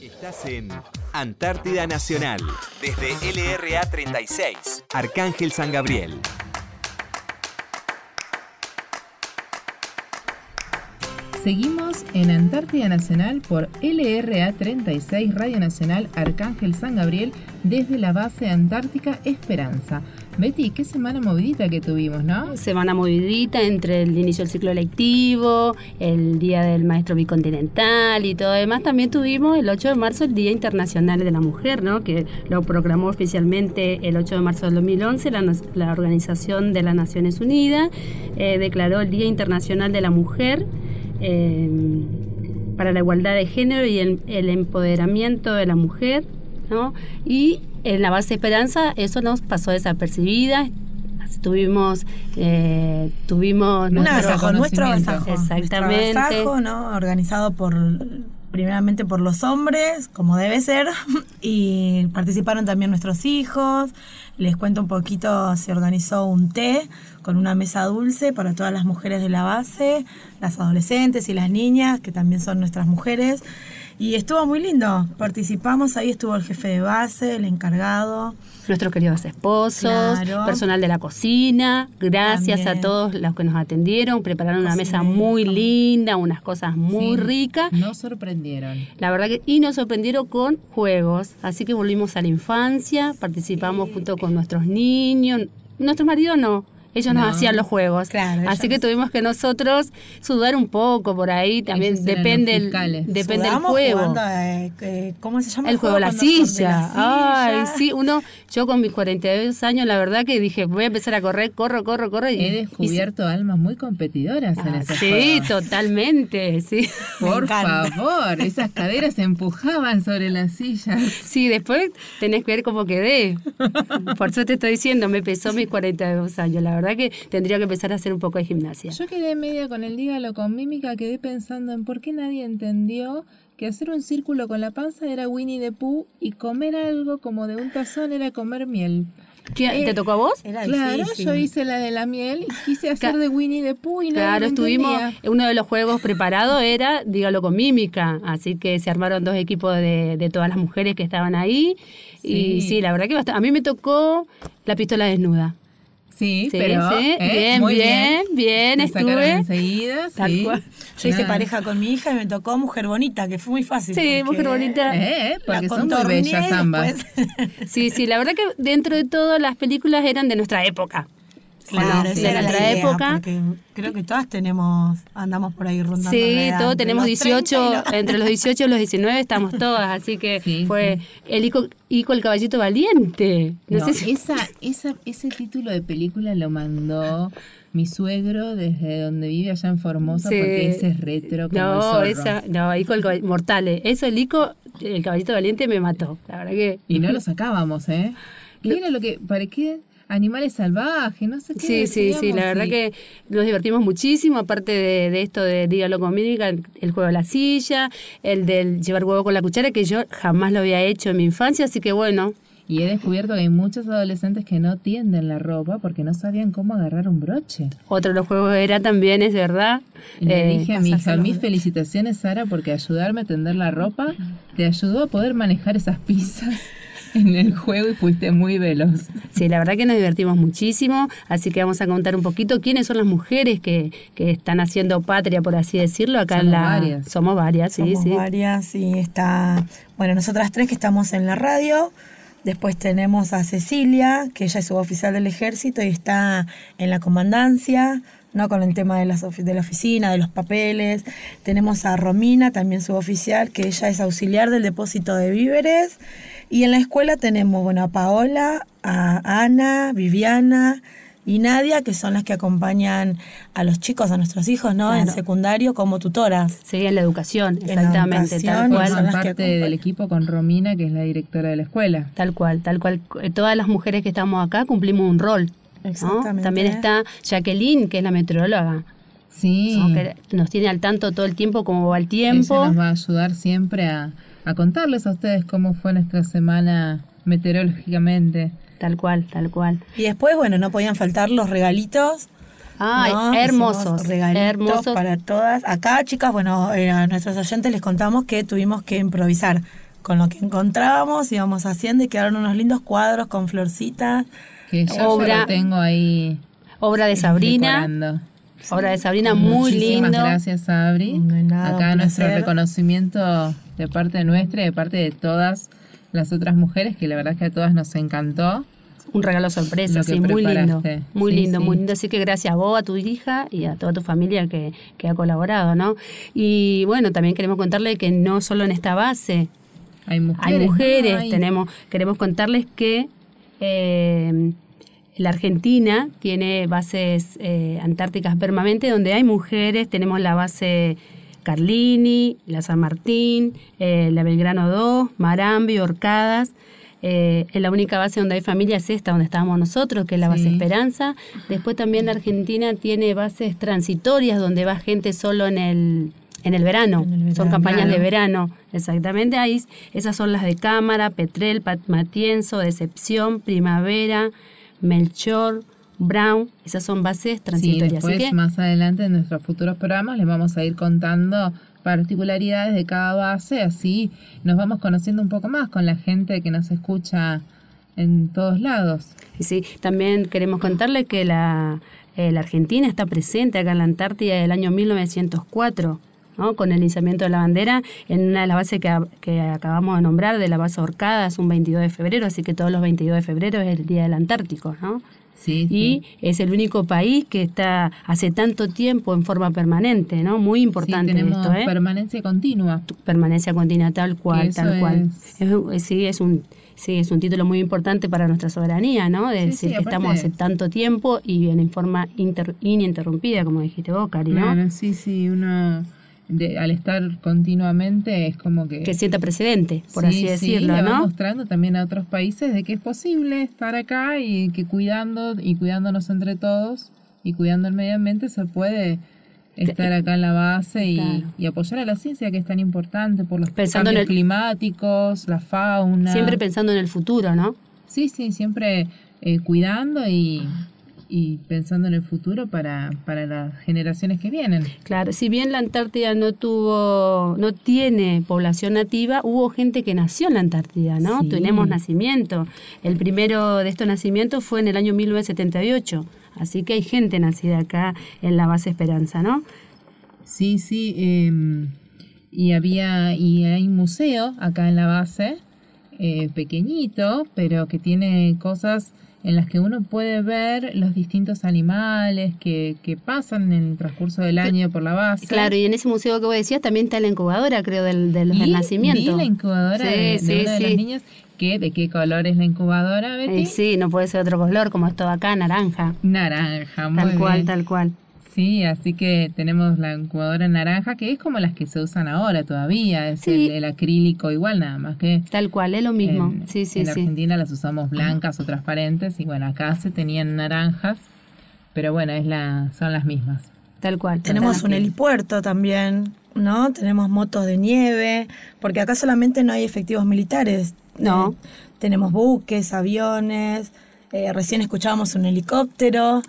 Estás en Antártida Nacional, desde LRA 36, Arcángel San Gabriel. Seguimos en Antártida Nacional por LRA 36 Radio Nacional Arcángel San Gabriel desde la base Antártica Esperanza. Betty, qué semana movidita que tuvimos, ¿no? Semana movidita entre el inicio del ciclo lectivo, el Día del Maestro Bicontinental y todo demás. También tuvimos el 8 de marzo el Día Internacional de la Mujer, ¿no? Que lo proclamó oficialmente el 8 de marzo del 2011 la, Organización de las Naciones Unidas. Eh, declaró el Día Internacional de la Mujer. Eh, para la igualdad de género y el, el, empoderamiento de la mujer, ¿no? Y en la base Esperanza eso nos pasó desapercibida. Tuvimos, eh, tuvimos nuestro agasajo. Exactamente. Nuestro agasajo, ¿no? Organizado por primeramente por los hombres, como debe ser, y participaron también nuestros hijos. Les cuento un poquito, se organizó un té con una mesa dulce para todas las mujeres de la base, las adolescentes y las niñas, que también son nuestras mujeres. Y estuvo muy lindo. Participamos, ahí estuvo el jefe de base, el encargado. Nuestros queridos esposos, Claro. personal de la cocina, gracias También. a todos los que nos atendieron, prepararon una mesa muy linda, unas cosas muy Sí, ricas. Nos sorprendieron. La verdad que y nos sorprendieron con juegos, así que volvimos a la infancia, participamos junto con nuestros niños, nuestros maridos no, ellos nos hacían los juegos. Así que tuvimos que nosotros sudar un poco por ahí, también depende el, depende del juego. Eh, ¿Cómo se llama? El, juego, la silla. Ay, sí, uno, yo con mis 42 años, la verdad que dije, voy a empezar a correr, corro, corro, corro. Y, He descubierto almas muy competidoras en ese Sí, totalmente, sí. Por favor, esas caderas se empujaban sobre las sillas. Sí, después tenés que ver cómo quedé. Por eso te estoy diciendo, me pesó mis 42 años, la verdad que tendría que empezar a hacer un poco de gimnasia. Yo quedé media con el dígalo con mímica, quedé pensando en por qué nadie entendió que hacer un círculo con la panza era Winnie the Pooh y comer algo como de un tazón era comer miel. ¿Te eh, tocó a vos? claro, yo hice la de la miel y quise hacer de Winnie the Pooh y no Claro, estuvimos, uno de los juegos preparados era, dígalo con mímica, así que se armaron dos equipos de, de todas las mujeres que estaban ahí. Y sí, la verdad que a mí me tocó la pistola desnuda. Sí, pero sí. Eh, bien, bien, bien, estuve. enseguida, sí. Yo hice pareja con mi hija y me tocó Mujer Bonita, que fue muy fácil. Sí, Mujer Bonita. Eh, porque son muy bellas ambas. sí, sí, la verdad que dentro de todo las películas eran de nuestra época. Claro, sí, de nuestra época. Creo que todas tenemos, andamos por ahí rondando. Sí, todos tenemos 18, entre los 18 y los 19 estamos todas, así que fue el Ico, Ico, el caballito valiente. No, sé si... esa, esa, ese título de película lo mandó mi suegro desde donde vive allá en Formosa porque ese es retro como no, esa, no, Ico el mortales. Eso el Ico, el caballito valiente me mató, la verdad que. Y no lo sacábamos, ¿eh? ¿Qué era lo que, para qué? Animales salvajes, no sé qué. Sí, sí, sí, la verdad que nos divertimos muchísimo, aparte de, esto de Dígalo con Mímica, el juego de la silla, el del llevar huevo con la cuchara, que yo jamás lo había hecho en mi infancia, así que bueno. Y he descubierto que hay muchos adolescentes que no tienden la ropa porque no sabían cómo agarrar un broche. Otro de los juegos era también, es verdad. le eh, dije a mi hija, mis felicitaciones Sara porque ayudarme a tender la ropa te ayudó a poder manejar esas pizzas. en el juego y fuiste muy veloz. Sí, la verdad que nos divertimos muchísimo, así que vamos a contar un poquito quiénes son las mujeres que, que están haciendo patria, por así decirlo, acá Somos en la... Varias. Somos varias, sí, Somos sí. varias, sí, está... Bueno, nosotras tres que estamos en la radio, Después tenemos a Cecilia, que ella es suboficial del ejército y está en la comandancia, ¿no? con el tema de, las de la oficina, de los papeles. Tenemos a Romina, también suboficial, que ella es auxiliar del depósito de víveres. Y en la escuela tenemos, bueno, a Paola, a Ana, Viviana y Nadia, que son las que acompañan a los chicos, a nuestros hijos, ¿no? En secundario como tutoras. Sí, en la educación, exactamente, tal cual. Son parte del equipo con Romina, que es la directora de la escuela. Tal cual, tal cual. Todas las mujeres que estamos acá cumplimos un rol. Exactamente. También está Jacqueline, que es la meteoróloga. Sí. nos tiene al tanto todo el tiempo cómo va el tiempo. Ella nos va a ayudar siempre a a contarles a ustedes cómo fue nuestra semana meteorológicamente. Tal cual, tal cual. Y después, bueno, no podían faltar los regalitos. Ay, hermosos. Regalitos hermosos. para todas. Acá, chicas, bueno, eh, a nuestros oyentes les contamos que tuvimos que improvisar con lo que encontrábamos, íbamos haciendo y quedaron unos lindos cuadros con florcitas. Que yo obra, tengo ahí. Obra de Sabrina. Obra de Sabrina, muy lindo. Muchísimas gracias, Sabri. Acá nuestro reconocimiento de parte nuestra y de parte de todas las otras mujeres, que la verdad es que a todas nos encantó. Un regalo sorpresa, sí, muy lindo. Muy lindo, muy lindo. Así que gracias a vos, a tu hija y a toda tu familia que, ha colaborado, ¿no? Y bueno, también queremos contarle que no solo en esta base hay mujeres. Hay mujeres, tenemos, queremos contarles que eh, la Argentina tiene bases eh, antárticas permanentes donde hay mujeres, tenemos la base Carlini, la San Martín, eh, la Belgrano 2, Marambi, Orcadas. Eh, la única base donde hay familia es esta, donde estábamos nosotros, que es la base Esperanza. Después también la Argentina tiene bases transitorias donde va gente solo en el, en el verano. son campañas de verano, exactamente. Ahí, esas son las de Cámara, Petrel, Matienzo, Decepción, Primavera, Melchor, Brown, esas son bases transitorias. Sí, después, más adelante en nuestros futuros programas les vamos a ir contando particularidades de cada base, así nos vamos conociendo un poco más con la gente que nos escucha en todos lados. Sí, también queremos contarles que la, eh, la Argentina está presente acá en la Antártida del año 1904. ¿No? con el izamiento de la bandera en una de las bases que, que, acabamos de nombrar, de la base Orcadas, un 22 de febrero, así que todos los 22 de febrero es el Día del Antártico, ¿no? y es el único país que está hace tanto tiempo en forma permanente, ¿no? Muy importante esto, ¿eh? permanencia continua. Permanencia continua, tal cual, tal cual. sí, es un sí, es un título muy importante para nuestra soberanía, ¿no? De decir que estamos hace tanto tiempo y en forma ininterrumpida, como dijiste vos, Cari, ¿no? sí, sí, uno al estar continuamente es como que... Que sienta precedente, por así decirlo, ¿no? mostrando también a otros países de que es posible estar acá y que cuidando y cuidándonos entre todos y cuidando el medio ambiente se puede estar acá en la base y, apoyar a la ciencia que es tan importante por los cambios climáticos, la fauna. Siempre pensando en el futuro, ¿no? Sí, sí, siempre eh, cuidando y, y pensando en el futuro para, para las generaciones que vienen. Claro, si bien la Antártida no tuvo, no tiene población nativa, hubo gente que nació en la Antártida, ¿no? Tenemos nacimiento. El primero de estos nacimientos fue en el año 1978, así que hay gente nacida acá en la base Esperanza, ¿no? Sí, sí, em, y había, y hay un museo acá en la base, eh, pequeñito, pero que tiene cosas en las que uno puede ver los distintos animales que, que pasan en el transcurso del año por la base. Claro, y en ese museo que vos decías también está la incubadora, creo, del, del, nacimiento. la incubadora de, los niños. ¿Qué? ¿De qué color es la incubadora, Betty? sí, no puede ser otro color, como es todo acá, naranja. Naranja, muy Tal cual, tal cual. Sí, así que tenemos la incubadora naranja, que es como las que se usan ahora todavía, es el, acrílico igual nada más que... Tal cual, es lo mismo. En, sí, sí, en Argentina las usamos blancas o transparentes y bueno, acá se tenían naranjas, pero bueno, es la, son las mismas. Tal cual. Tenemos un helipuerto también, ¿no? Tenemos motos de nieve, porque acá solamente no hay efectivos militares. No. Eh, tenemos buques, aviones, eh, recién escuchábamos un helicóptero.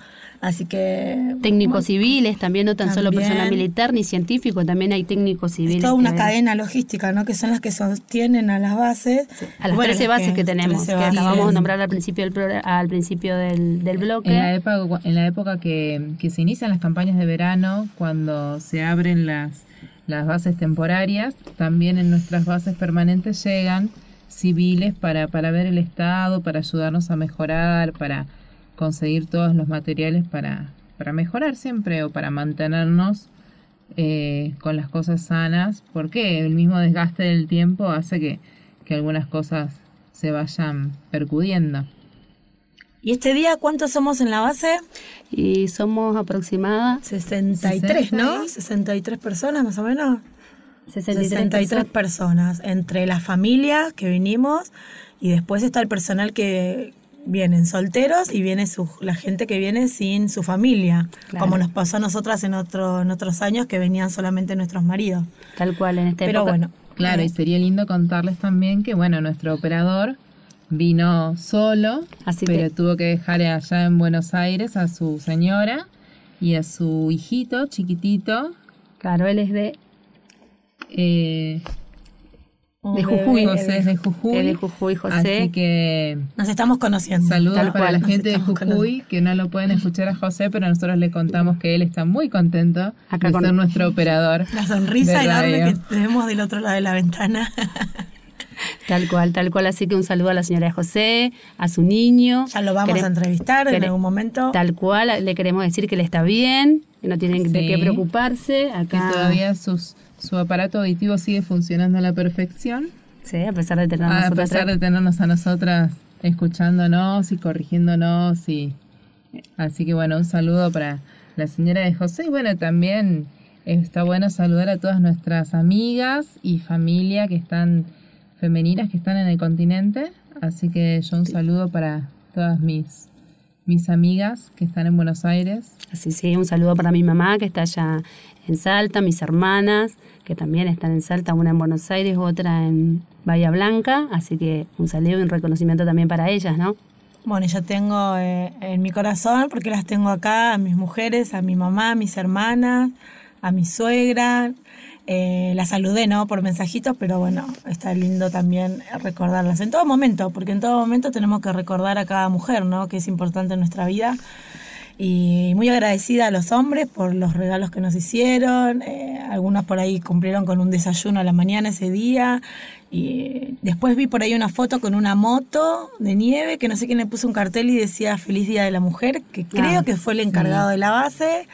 Así que... Técnicos civiles, también no tan solo personal militar ni científico, también hay técnicos civiles. Es toda una cadena logística, ¿no? Que son las que sostienen a las bases. A las 13 bases que, tenemos, que acabamos de nombrar al principio del, al principio del, del bloque. En la época, en la época que, que se inician las campañas de verano, cuando se abren las, las bases temporarias, también en nuestras bases permanentes llegan civiles para, para ver el estado, para ayudarnos a mejorar, para conseguir todos los materiales para, para mejorar siempre o para mantenernos eh, con las cosas sanas, porque el mismo desgaste del tiempo hace que, que algunas cosas se vayan percudiendo. ¿Y este día cuántos somos en la base? Y somos aproximadamente 63, ¿no? 63 personas más o menos. 63, personas, entre las familias que vinimos y después está el personal que, vienen solteros y viene su, la gente que viene sin su familia, como nos pasó a nosotras en, otro, en otros años que venían solamente nuestros maridos. Tal cual, en este Pero bueno. Claro, y sería lindo contarles también que, bueno, nuestro operador vino solo, Así pero tuvo que dejar allá en Buenos Aires a su señora y a su hijito chiquitito. Claro, él es de... Eh, de Jujuy. José es de Jujuy. Es de Jujuy, José. Así que. Nos estamos conociendo. Saludos para la gente de Jujuy, que no lo pueden escuchar a José, pero nosotros le contamos que él está muy contento Acá de ser nuestro operador. La sonrisa enorme que tenemos del otro lado de la ventana. Tal cual, tal cual. Así que un saludo a la señora José, a su niño. Ya lo vamos a entrevistar en algún momento. Tal cual, le queremos decir que él está bien, que no tienen de qué preocuparse. Acá. Que todavía sus su aparato auditivo sigue funcionando a la perfección. Sí, a pesar de tenernos a, pesar de tenernos a nosotras escuchándonos y corrigiéndonos y así que bueno, un saludo para la señora de José y bueno, también está bueno saludar a todas nuestras amigas y familia que están femeninas que están en el continente, así que yo un saludo para todas mis mis amigas que están en Buenos Aires. Así sí, un saludo para mi mamá que está allá en Salta, mis hermanas, que también están en Salta, una en Buenos Aires, otra en Bahía Blanca, así que un saludo y un reconocimiento también para ellas, ¿no? Bueno, yo tengo eh, en mi corazón, porque las tengo acá, a mis mujeres, a mi mamá, a mis hermanas, a mi suegra. Eh, las saludé, ¿no? Por mensajitos, pero bueno, está lindo también recordarlas en todo momento, porque en todo momento tenemos que recordar a cada mujer, ¿no? Que es importante en nuestra vida y muy agradecida a los hombres por los regalos que nos hicieron. Eh, algunos por ahí cumplieron con un desayuno a la mañana ese día. Y después vi por ahí una foto con una moto de nieve que no sé quién le puso un cartel y decía Feliz Día de la Mujer, que creo que fue el encargado de la base.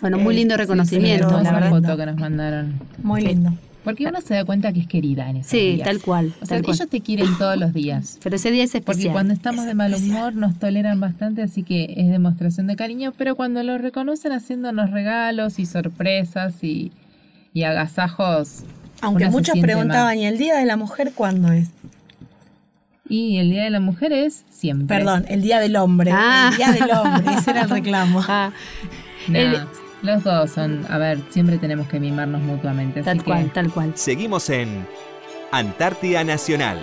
Bueno, muy lindo reconocimiento, la foto que nos mandaron. Muy lindo. Porque uno se da cuenta que es querida en ese Sí, tal cual. O sea, ellos te quieren todos los días. Pero ese día es especial. Porque cuando estamos de mal humor nos toleran bastante, así que es demostración de cariño. Pero cuando lo reconocen haciéndonos regalos y sorpresas y, y agasajos. Aunque muchos preguntaban, ¿y el Día de la Mujer cuándo es? Y el Día de la Mujer es siempre. Perdón, el Día del Hombre. Ah. El Día del Hombre, ese era el reclamo. Ah. Los dos son, a ver, siempre tenemos que mimarnos mutuamente. Tal cual, tal cual. Seguimos en Antártida Nacional.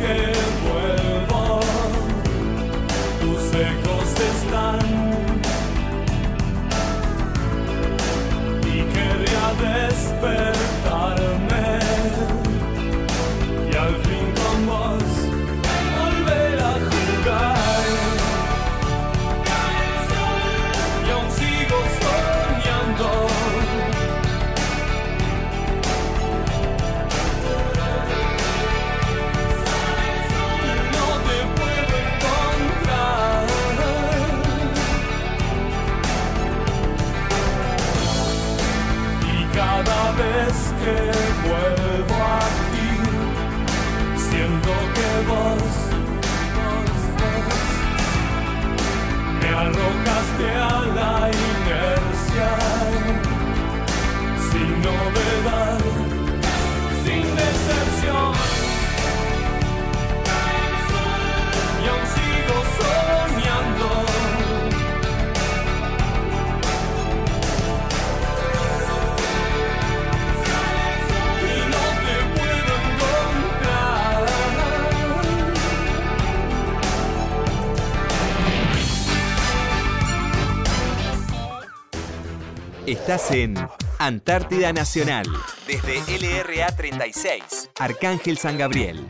que En Antártida Nacional, desde LRA 36, Arcángel San Gabriel.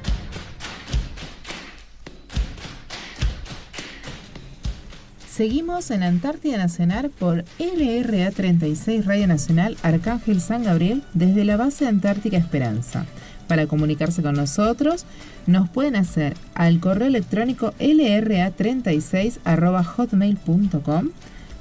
Seguimos en Antártida Nacional por LRA 36 Radio Nacional Arcángel San Gabriel desde la base Antártica Esperanza. Para comunicarse con nosotros, nos pueden hacer al correo electrónico lra36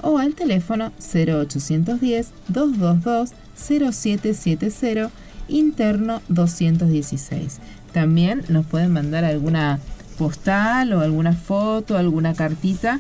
o al teléfono 0810-222-0770, interno 216. También nos pueden mandar alguna postal o alguna foto, alguna cartita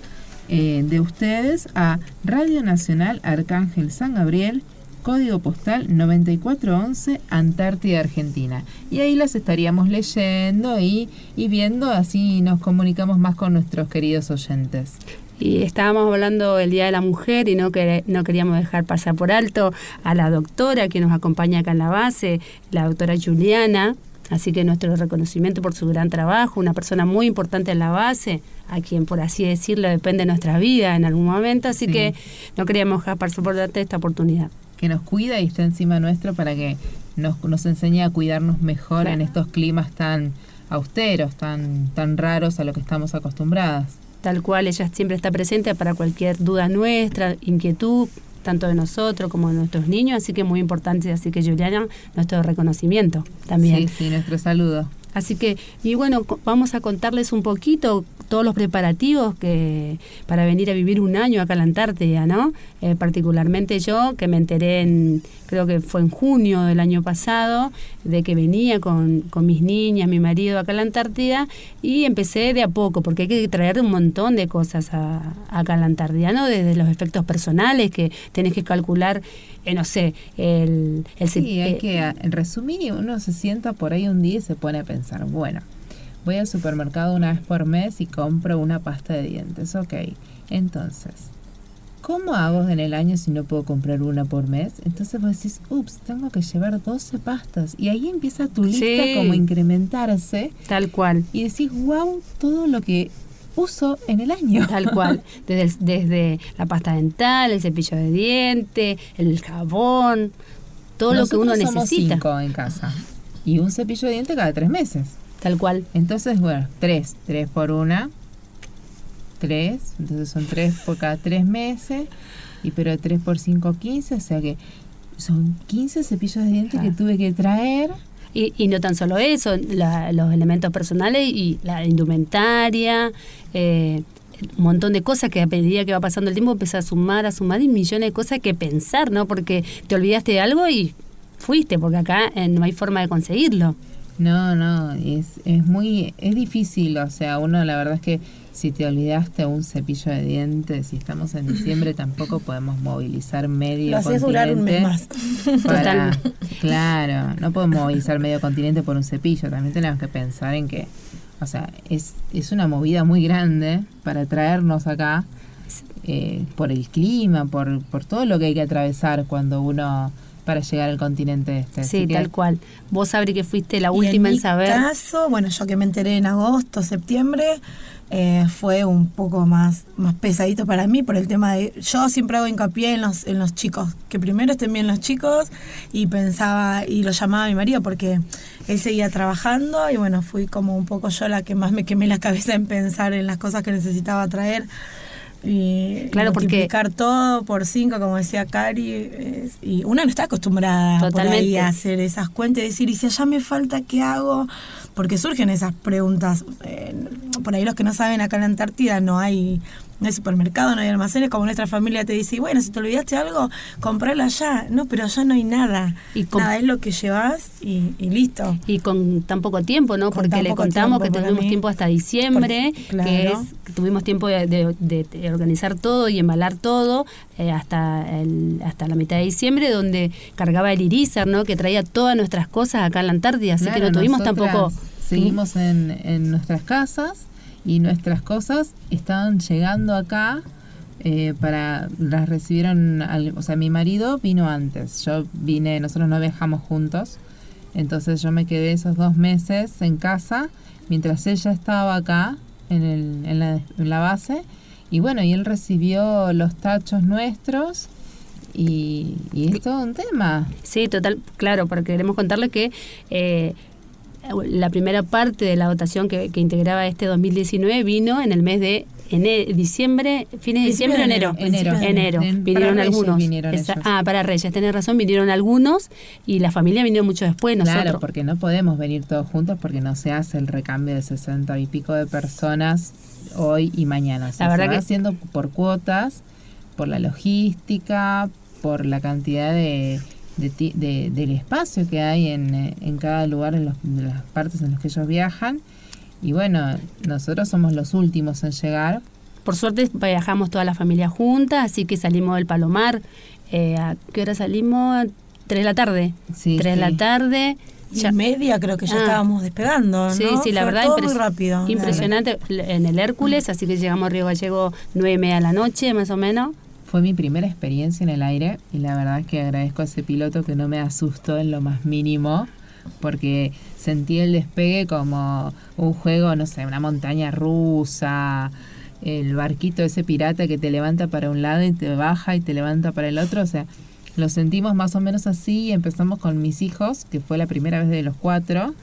eh, de ustedes a Radio Nacional Arcángel San Gabriel, código postal 9411, Antártida, Argentina. Y ahí las estaríamos leyendo y, y viendo, así nos comunicamos más con nuestros queridos oyentes. Y estábamos hablando el Día de la Mujer y no, que, no queríamos dejar pasar por alto a la doctora que nos acompaña acá en la base, la doctora Juliana. Así que nuestro reconocimiento por su gran trabajo, una persona muy importante en la base, a quien por así decirlo depende de nuestra vida en algún momento, así que no queríamos dejar pasar por alto esta oportunidad. Que nos cuida y está encima nuestro para que nos, nos enseñe a cuidarnos mejor en estos climas tan austeros, tan, tan raros a lo que estamos acostumbradas tal cual ella siempre está presente para cualquier duda nuestra, inquietud, tanto de nosotros como de nuestros niños, así que muy importante, así que Juliana, nuestro reconocimiento también. Sí, sí, nuestro saludo. Así que, y bueno, vamos a contarles un poquito todos los preparativos que para venir a vivir un año acá en la Antártida, ¿no? Eh, particularmente yo, que me enteré en, creo que fue en junio del año pasado, de que venía con, con mis niñas, mi marido acá en la Antártida, y empecé de a poco, porque hay que traer un montón de cosas a, acá en la Antártida, ¿no? Desde los efectos personales que tenés que calcular eh, no sé, el... el sí, hay que en resumir, uno se sienta por ahí un día y se pone a pensar, bueno, voy al supermercado una vez por mes y compro una pasta de dientes, ok. Entonces, ¿cómo hago en el año si no puedo comprar una por mes? Entonces vos decís, ups, tengo que llevar 12 pastas. Y ahí empieza tu lista como a incrementarse. Tal cual. Y decís, wow, todo lo que uso en el año. Tal cual. Desde, desde la pasta dental, el cepillo de diente, el jabón, todo lo que uno somos necesita. cinco en casa. Y un cepillo de diente cada tres meses. Tal cual. Entonces, bueno, tres. Tres por una. Tres. Entonces son tres por cada tres meses. Y pero tres por cinco, quince. O sea que son 15 cepillos de dientes que tuve que traer. Y, y, no tan solo eso, los elementos personales y la indumentaria, eh, un montón de cosas que a medida que va pasando el tiempo empieza a sumar, a sumar y millones de cosas que pensar, ¿no? Porque te olvidaste de algo y fuiste, porque acá eh, no hay forma de conseguirlo. No, no, es, es muy, es difícil, o sea, uno la verdad es que si te olvidaste un cepillo de dientes, si estamos en diciembre, tampoco podemos movilizar medio Lo continente. durar un mes más. Para, claro, no podemos movilizar medio continente por un cepillo, también tenemos que pensar en que, o sea, es, es una movida muy grande para traernos acá eh, por el clima, por, por todo lo que hay que atravesar cuando uno para llegar al continente este. Sí, tal cual. Vos sabré que fuiste la última en, saber. En caso, bueno, yo que me enteré en agosto, septiembre, eh, fue un poco más, más pesadito para mí por el tema de. Yo siempre hago hincapié en los, en los chicos, que primero estén bien los chicos, y pensaba, y lo llamaba a mi marido porque él seguía trabajando, y bueno, fui como un poco yo la que más me quemé la cabeza en pensar en las cosas que necesitaba traer y claro, multiplicar todo por cinco, como decía Cari, y una no está acostumbrada a hacer esas cuentas y decir, y si allá me falta, ¿qué hago? Porque surgen esas preguntas. Eh, por ahí los que no saben, acá en la Antártida no hay no hay supermercado, no hay almacenes, como nuestra familia te dice, y bueno, si te olvidaste algo, comprarlo allá. No, pero allá no hay nada. Y nada, es lo que llevas y, listo. Y con tan poco tiempo, ¿no? Porque le contamos que tuvimos tiempo hasta diciembre, que es tuvimos tiempo de, organizar todo y embalar todo eh, hasta, el, hasta la mitad de diciembre, donde cargaba el Irizar, ¿no? Que traía todas nuestras cosas acá en la Antártida, así que no tuvimos tampoco... Seguimos en, en nuestras casas y nuestras cosas estaban llegando acá eh, para las recibieron o sea mi marido vino antes. Yo vine nosotros no viajamos juntos. Entonces yo me quedé esos dos meses en casa mientras ella estaba acá en, el, en, la, base. Y bueno y él recibió los tachos nuestros y, y, es todo un tema. Sí, total, claro, porque queremos contarle que eh, la primera parte de la dotación que, integraba este 2019 vino en el mes de diciembre, fines de diciembre, enero. Enero. enero. Vinieron algunos. ah, para Reyes, tenés razón, vinieron algunos y la familia vino mucho después. Nosotros. Claro, porque no podemos venir todos juntos porque no se hace el recambio de 60 y pico de personas hoy y mañana. la verdad se va haciendo por cuotas, por la logística, por la cantidad de de, del espacio que hay en, en cada lugar, en, las partes en las que ellos viajan. Y bueno, nosotros somos los últimos en llegar. Por suerte viajamos toda la familia junta, así que salimos del Palomar. Eh, ¿A qué hora salimos? Tres de la tarde. Sí, Tres de la tarde. Ya media creo que ya ah. estábamos despegando, ¿no? Sí, sí, la verdad todo muy rápido. Impresionante en el Hércules, así que llegamos a Río Gallego nueve y media de la noche, más o menos. Fue mi primera experiencia en el aire y la verdad es que agradezco a ese piloto que no me asustó en lo más mínimo porque sentí el despegue como un juego, no sé, una montaña rusa, el barquito ese pirata que te levanta para un lado y te baja y te levanta para el otro, o sea, lo sentimos más o menos así y empezamos con mis hijos, que fue la primera vez de los cuatro,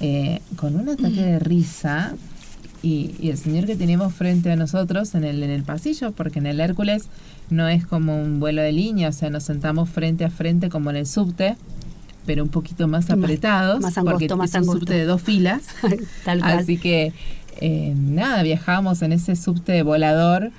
eh, con un ataque de risa y, y, el señor que teníamos frente a nosotros en el, en el pasillo, porque en el Hércules no es como un vuelo de línea, o sea, nos sentamos frente a frente como en el subte, pero un poquito más apretados, más, porque es un subte de dos filas. Tal cual. Así que, eh, nada, viajábamos en ese subte volador.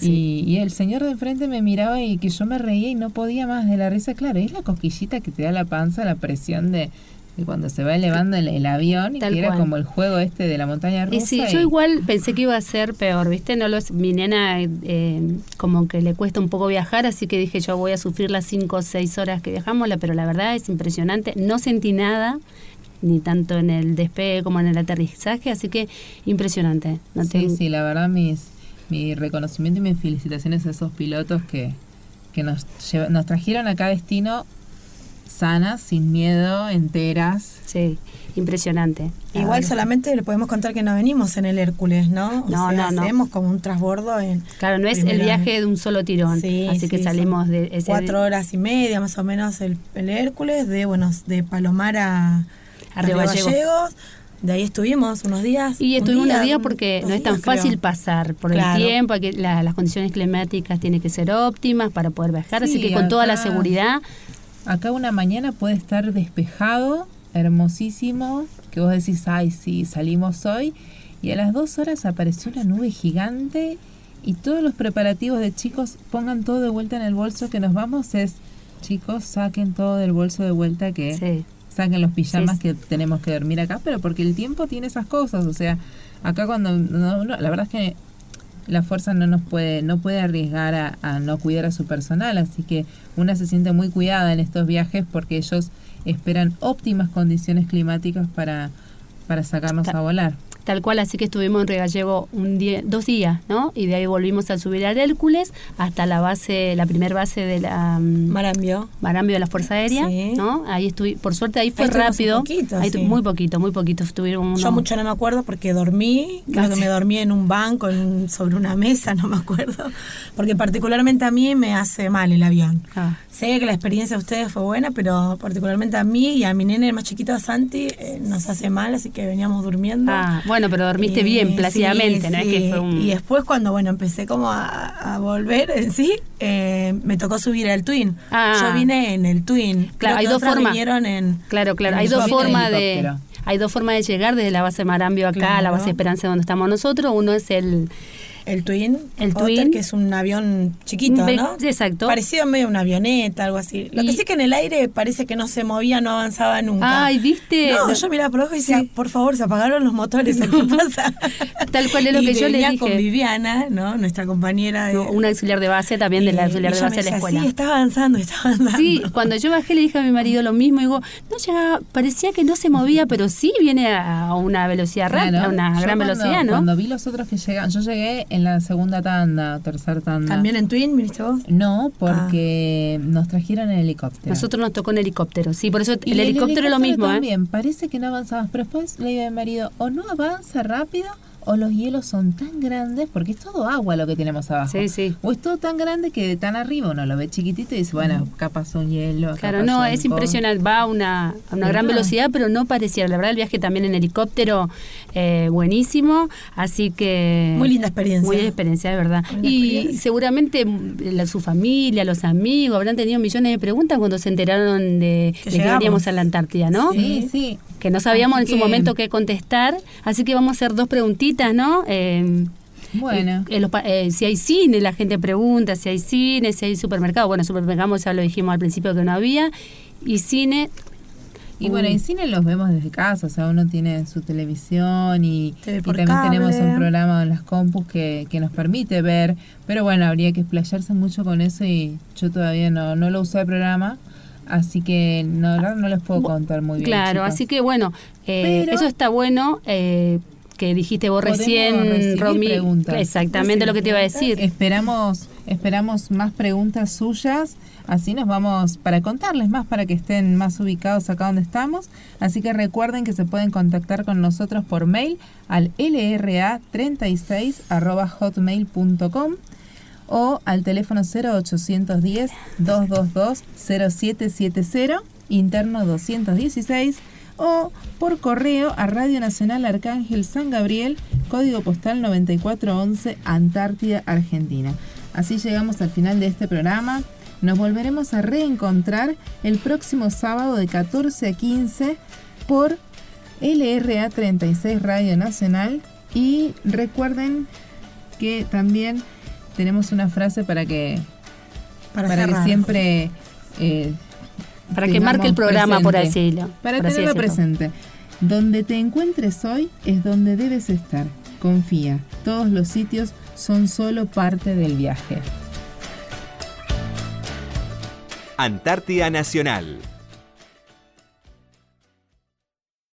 Y, y, el señor de enfrente me miraba y que yo me reía y no podía más de la risa. Claro, es la cosquillita que te da la panza, la presión de, y cuando se va elevando el, avión y que era como el juego este de la montaña rusa. Y sí, yo igual pensé que iba a ser peor, ¿viste? No los, mi nena eh, como que le cuesta un poco viajar, así que dije yo voy a sufrir las 5 o 6 horas que viajamos, pero la verdad es impresionante. No sentí nada, ni tanto en el despegue como en el aterrizaje, así que impresionante. sí, sí, la verdad mis, mi reconocimiento y mis felicitaciones a esos pilotos que, que nos, nos trajeron a cada destino sanas, sin miedo, enteras. Sí, impresionante. Igual solamente le podemos contar que no venimos en el Hércules, ¿no? no, no, no. Hacemos como un transbordo en. Claro, no es el viaje de un solo tirón. Sí, así que salimos de. Ese cuatro horas y media más o menos el, Hércules, de, bueno, de Palomar a, a Río Gallegos. De ahí estuvimos unos días. Y estuvimos unos días porque no es tan fácil pasar por el tiempo, que las condiciones climáticas tienen que ser óptimas para poder viajar, así que con toda la seguridad Acá una mañana puede estar despejado, hermosísimo, que vos decís, ay, sí, salimos hoy. Y a las dos horas apareció una nube gigante y todos los preparativos de chicos, pongan todo de vuelta en el bolso que nos vamos, es, chicos, saquen todo del bolso de vuelta que saquen los pijamas que tenemos que dormir acá, pero porque el tiempo tiene esas cosas, o sea, acá cuando, la verdad es que la fuerza no nos puede, no puede arriesgar a, no cuidar a su personal, así que una se siente muy cuidada en estos viajes porque ellos esperan óptimas condiciones climáticas para, para sacarnos a volar. Tal cual, así que estuvimos en Regallego un día, dos días, ¿no? Y de ahí volvimos a subir al Hércules hasta la base, la primer base de la... Mm, Marambio. Marambio de la Fuerza Aérea, ¿no? Ahí estuve, por suerte ahí fue rápido. Poquito, Muy poquito, muy poquito. Estuvieron Yo mucho no me acuerdo porque dormí, creo que me dormí en un banco, sobre una mesa, no me acuerdo. Porque particularmente a mí me hace mal el avión. Ah. Sé que la experiencia de ustedes fue buena, pero particularmente a mí y a mi nene más chiquito, Santi, eh, nos hace mal, así que veníamos durmiendo. Ah, bueno, pero dormiste bien, plácidamente, ¿no? Es que fue un... Y después cuando, bueno, empecé como a, volver en sí, eh, me tocó subir al Twin. Ah. Yo vine en el Twin. Claro, hay dos formas. En, claro, claro, hay dos formas de... Hay dos formas de llegar desde la base Marambio acá a la base Esperanza donde estamos nosotros. Uno es el el Twin. El Twin. que es un avión chiquito, ¿no? Exacto. Parecido medio una avioneta, algo así. Lo que sí que en el aire parece que no se movía, no avanzaba nunca. Ay, ¿viste? No, yo miraba por ojo y decía, por favor, se apagaron los motores, ¿qué pasa? Tal cual es lo que yo le dije. con Viviana, ¿no? Nuestra compañera de... una auxiliar de base también de la auxiliar de base de la escuela. Sí, estaba avanzando, estaba avanzando. Sí, cuando yo bajé le dije a mi marido lo mismo, digo, no llegaba, parecía que no se movía, pero sí viene a una velocidad rápida, a una gran velocidad, ¿no? Cuando vi los otros que llegan, yo llegué en la segunda tanda, tercer tanda. ¿También en Twin viniste vos? No, porque ah. nos trajeron en helicóptero. Nosotros nos tocó en helicóptero, sí, por eso el, helicóptero, es lo mismo. ¿eh? También, parece que no avanzamos, pero después le digo a mi marido, o no avanza rápido o los hielos son tan grandes, porque es todo agua lo que tenemos abajo. Sí, sí. O es todo tan grande que de tan arriba uno lo ve chiquitito y dice, bueno, pasó un hielo. claro, no, es impresionante. Va a una, a una gran velocidad, pero no parecía. La verdad, el viaje también en helicóptero, eh, buenísimo. Así que. Muy linda experiencia. Muy linda experiencia, de verdad. y seguramente la, su familia, los amigos, habrán tenido millones de preguntas cuando se enteraron de que, veníamos a la Antártida, ¿no? Sí, sí. Que no sabíamos en su momento qué contestar. Así que vamos a hacer dos preguntitas ¿no? Eh, bueno. Eh, si hay cine, la gente pregunta si hay cine, si hay supermercado. Bueno, supermercado ya lo dijimos al principio que no había. Y cine, y bueno, en cine los vemos desde casa, o sea, uno tiene su televisión y, también tenemos un programa en las compus que, que, nos permite ver, pero bueno, habría que explayarse mucho con eso y yo todavía no, no lo usé el programa. Así que no, no les puedo contar muy bien. Claro, así que bueno, eh, eso está bueno. Que dijiste vos recién, Romy. Exactamente lo que te iba a decir. Esperamos, esperamos más preguntas suyas. Así nos vamos para contarles más, para que estén más ubicados acá donde estamos. Así que recuerden que se pueden contactar con nosotros por mail al lra36 hotmail.com o al teléfono 0810 222 0770 interno 216 o por correo a Radio Nacional Arcángel San Gabriel, código postal 9411, Antártida, Argentina. Así llegamos al final de este programa. Nos volveremos a reencontrar el próximo sábado de 14 a 15 por LRA 36 Radio Nacional. Y recuerden que también tenemos una frase para que, para, que siempre eh, para que marque el programa, por así Para tenerlo presente. Donde te encuentres hoy es donde debes estar. Confía, todos los sitios son solo parte del viaje. Antártida Nacional